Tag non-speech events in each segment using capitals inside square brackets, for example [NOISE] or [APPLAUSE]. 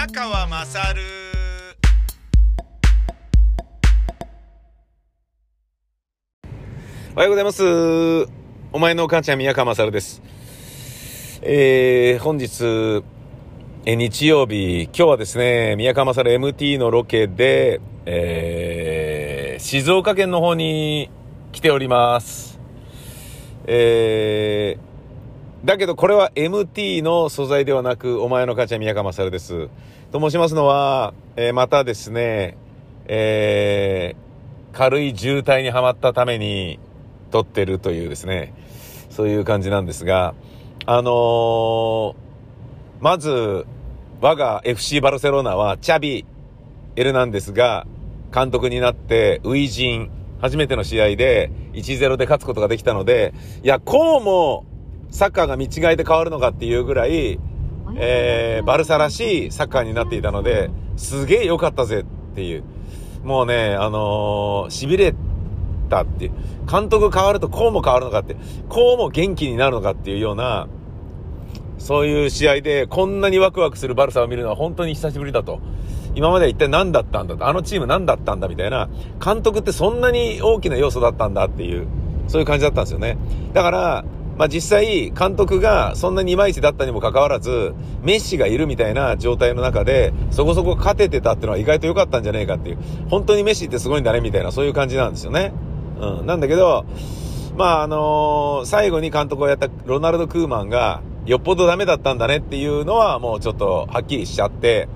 宮川まさるおはようございます。お前のお母ちゃん宮川勝です。えー、本日、え日曜日、今日はですね、宮川勝 MT のロケで、えー、静岡県の方に来ております。えー、だけどこれは MT の素材ではなく、お前の母ちゃん宮川勝です。と申しますのは、えーまたですね、えー、軽い渋滞にはまったために撮ってるというですね、そういう感じなんですが、あのーまず、我が FC バルセロナはチャビ・エルナンデスが監督になって、初陣、初めての試合で1-0で勝つことができたので、いや、こうもサッカーが見違えて変わるのかっていうぐらい、えー、バルサらしいサッカーになっていたので、すげえ良かったぜっていう。もうね、あのー、痺れたっていう。監督変わるとこうも変わるのかって、こうも元気になるのかっていうような、そういう試合でこんなにワクワクするバルサを見るのは本当に久しぶりだと。今までは一体何だったんだと。あのチーム何だったんだみたいな。監督ってそんなに大きな要素だったんだっていう、そういう感じだったんですよね。だから、まあ実際監督がそんなにいまいちだったにもかかわらず、メッシがいるみたいな状態の中で、そこそこ勝ててたっていうのは意外と良かったんじゃねえかっていう。本当にメッシってすごいんだねみたいな、そういう感じなんですよね。うん。なんだけど、まああのー最後に監督をやったロナルド・クーマンが、よっぽどダメだったんだねっていうのはもうちょっとはっきりしちゃって、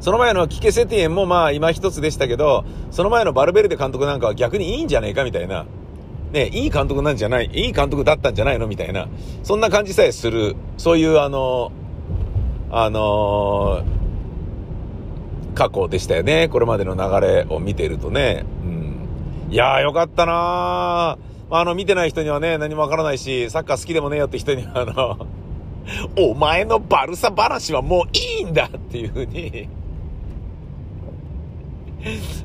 その前のキケセティエンもまあ今一つでしたけど、その前のバルベルデ監督なんかは逆にいいんじゃねえかみたいな。ね、いい監督なんじゃない、いい監督だったんじゃないの？みたいな。そんな感じさえする、そういうあの、あの過去でしたよね。これまでの流れを見てるとね。うん。いやーよかったなー。まあ、あの、見てない人にはね、何もわからないし、サッカー好きでもねえよって人には、あの、[LAUGHS] お前のバルサ話はもういいんだっていうふうに、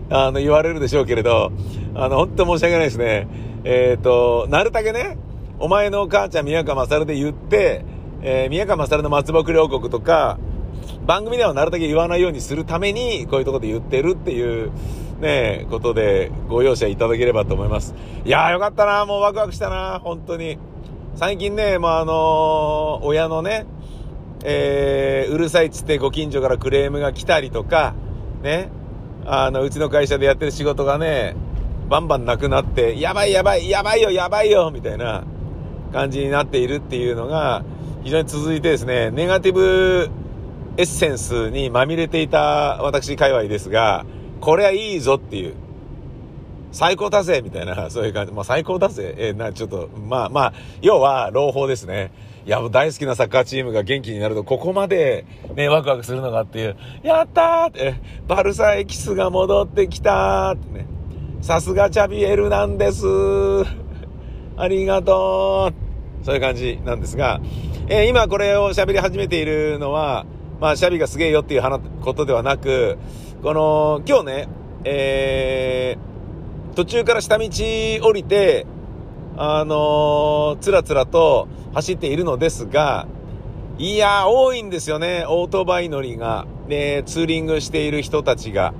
あの、言われるでしょうけれど、あの、本当申し訳ないですね。えっ、と、なるたけね、お前のお母ちゃん宮川勝で言って、えー宮川勝の松木両国とか、番組ではなるだけ言わないようにするために、こういうところで言ってるっていう、ね、ことでご容赦いただければと思います。いやーよかったなもうワクワクしたな本当に。最近ね、まあ、あのー親のね、えー、うるさいっつってご近所からクレームが来たりとか、ね、あの、うちの会社でやってる仕事がね、バンバンなくなって、やばいやばい、やばいよ、やばいよ、みたいな感じになっているっていうのが、非常に続いてですね、ネガティブエッセンスにまみれていた私界隈ですが、これはいいぞっていう。最高だぜみたいな、そういう感じ。まあ最高だぜえーな、ちょっと、まあまあ、要は、朗報ですね。いや、もう大好きなサッカーチームが元気になると、ここまで、ね、ワクワクするのかっていう、やったーって、バルサエキスが戻ってきたーってね。さすがチャビエルなんです [LAUGHS] ありがとうそういう感じなんですが、えー今これを喋り始めているのは、まあ、シャビがすげえよっていうことではなく、この、今日ね、えー、途中から下道降りて、あのーつらつらと走っているのですが、いや、多いんですよね、オートバイ乗りが。で、ツーリングしている人たちが。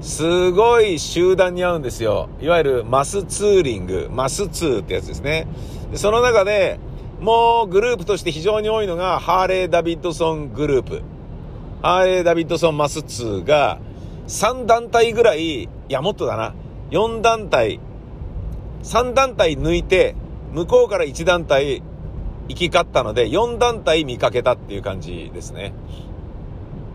すごい集団に合うんですよ。いわゆるマスツーリング、マスツーってやつですね。その中で、もうグループとして非常に多いのが、ハーレー・ダビッドソングループ。ハーレー・ダビッドソン・マスツーが、3団体ぐらい、いや、もっとだな。4団体、3団体抜いて、向こうから1団体行き交ったので、4団体見かけたっていう感じですね。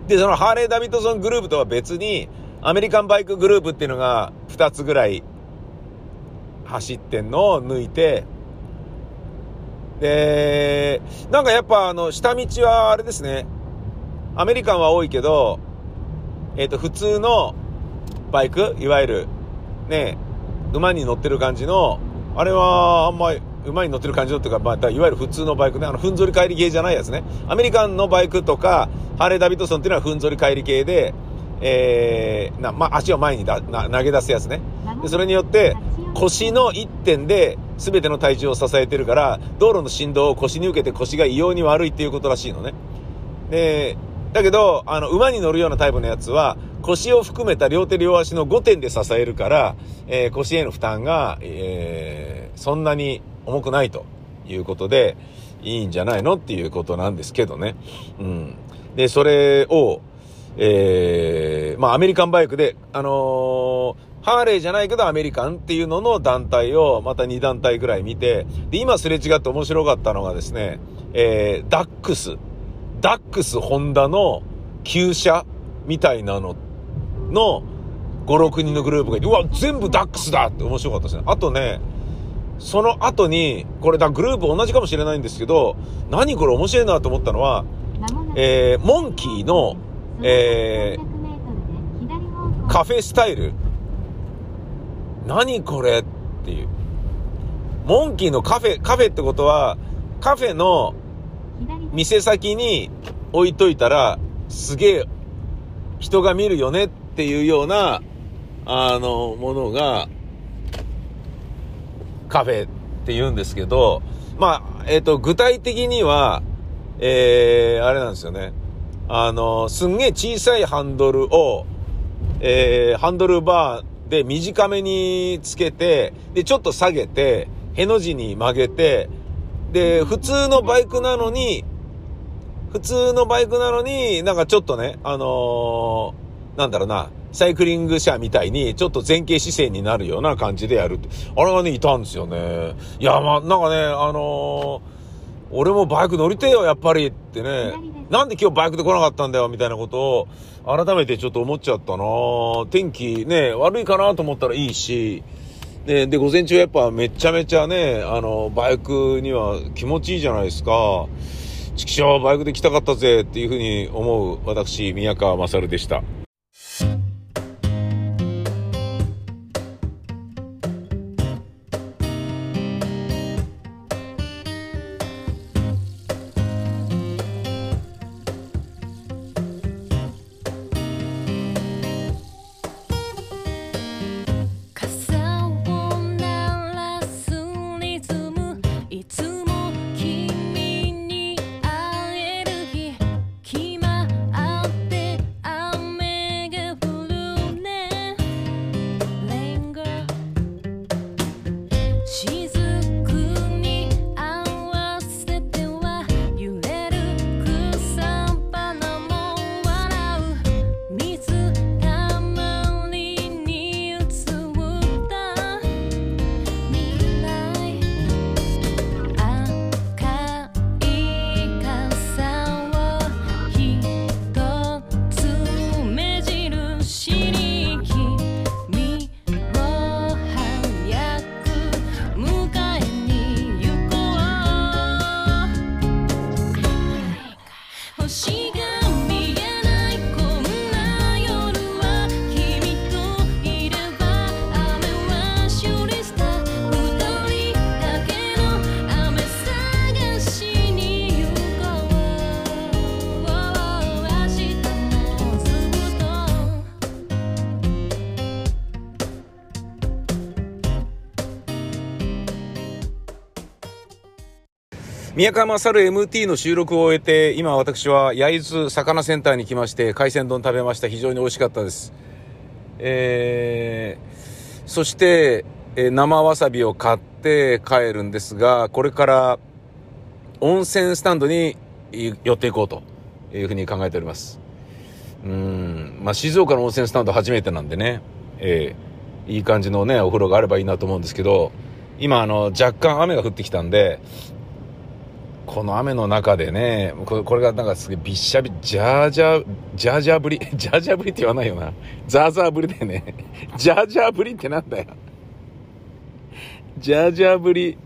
で、そのハーレー・ダビッドソングループとは別に、アメリカンバイクグループっていうのが2つぐらい走ってんのを抜いて、で、なんかやっぱあの、下道はあれですね。アメリカンは多いけど、えっ、と、普通のバイクいわゆる、ね、馬に乗ってる感じの、あれはあんまり、馬に乗ってる感じのっていうか、まあ、いわゆる普通のバイクね、あの、ふんぞり返り系じゃないやつね。アメリカンのバイクとか、ハーレー・ダビッドソンっていうのはふんぞり返り系で、えー、な、ま、足を前にだな投げ出すやつね。で、それによって、腰の一点で全ての体重を支えてるから、道路の振動を腰に受けて腰が異様に悪いっていうことらしいのね。で、だけど、あの、馬に乗るようなタイプのやつは、腰を含めた両手両足の5点で支えるから、えー、腰への負担が、えー、そんなに重くないということで、いいんじゃないのっていうことなんですけどね。うん。で、それを、えー、まあ、アメリカンバイクで、あのー、ハーレーじゃないけどアメリカンっていうのの団体をまた2団体ぐらい見て、で、今すれ違って面白かったのがですね、えー、ダックス、ダックスホンダの旧車みたいなのの5、6人のグループがいて、うわ、全部ダックスだって面白かったですね。あとね、その後に、これだ、グループ同じかもしれないんですけど、何これ面白いなと思ったのは、えー、モンキーの、えー、カフェスタイル？何これっていう。モンキーのカフェ、カフェってことは、カフェの店先に置いといたら、すげえ人が見るよねっていうような、あの、ものが、カフェって言うんですけど、まあ、えっ、ー、と、具体的には、えー、あれなんですよね。あの、すんげえ小さいハンドルを、えー、ハンドルバーで短めにつけて、で、ちょっと下げて、への字に曲げて、で、普通のバイクなのに、普通のバイクなのに、なんかちょっとね、あのー、なんだろうな、サイクリング車みたいに、ちょっと前傾姿勢になるような感じでやるって。あれがね、いたんですよね。いや、まあ、なんかね、あのー俺もバイク乗りてえよ、やっぱりってね。なんで今日バイクで来なかったんだよ、みたいなことを、改めてちょっと思っちゃったな天気ね、悪いかなと思ったらいいし、ね、で、午前中やっぱめちゃめちゃね、あの、バイクには気持ちいいじゃないですか。チキショー、バイクで来たかったぜっていうふうに思う私、宮川勝でした。宮川勝 MT の収録を終えて、今私は焼津魚センターに来まして、海鮮丼食べました。非常に美味しかったです。えー、そして、えー、生わさびを買って帰るんですが、これから温泉スタンドに寄っていこうというふうに考えております。うん、まあ、静岡の温泉スタンド初めてなんでね、えー、いい感じのね、お風呂があればいいなと思うんですけど、今あの、若干雨が降ってきたんで、この雨の中でね、これがなんかすげえびっしゃび、ジャージャー、ジャージャーぶり、[LAUGHS] ジャージャーぶりって言わないよな。ザーザーぶりだよね。[LAUGHS] ジャージャーぶりってなんだよ。ジャージャーぶり、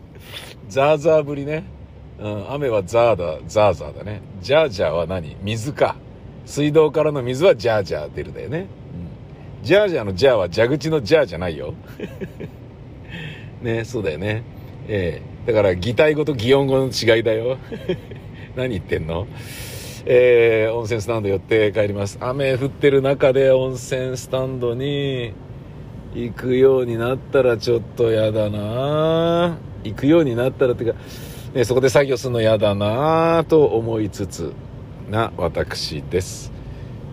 ザーザーぶりね。うん、雨はザーだ、ザーザーだね。ジャージャーは何？水か。水道からの水はジャージャー出るだよね。うん、ジャージャーのジャーは蛇口のジャーじゃないよ。[LAUGHS] ね、そうだよね。ええだから擬態語と擬音語の違いだよ [LAUGHS] 何言ってんの？えー、温泉スタンド寄って帰ります雨降ってる中で温泉スタンドに行くようになったらちょっと嫌だな行くようになったらっていうか、ね、そこで作業するの嫌だなと思いつつな私です。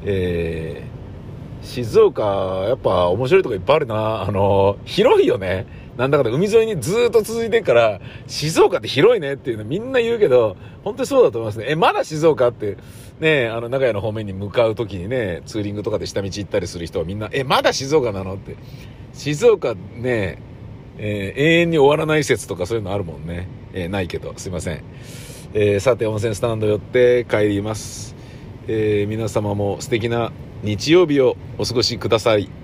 えー、静岡、やっぱ面白いとこいっぱいあるな。あの、広いよね。なんだかんだ海沿いにずっと続いてるから、静岡って広いねっていうのみんな言うけど、本当にそうだと思いますね。え、まだ静岡って、ね、あの、長屋の方面に向かう時にね、ツーリングとかで下道行ったりする人はみんな、え、まだ静岡なのって。静岡ね、えー永遠に終わらない説とかそういうのあるもんね。えーないけど、すいません。えーさて、温泉スタンド寄って帰ります。え皆様も素敵な日曜日をお過ごしください。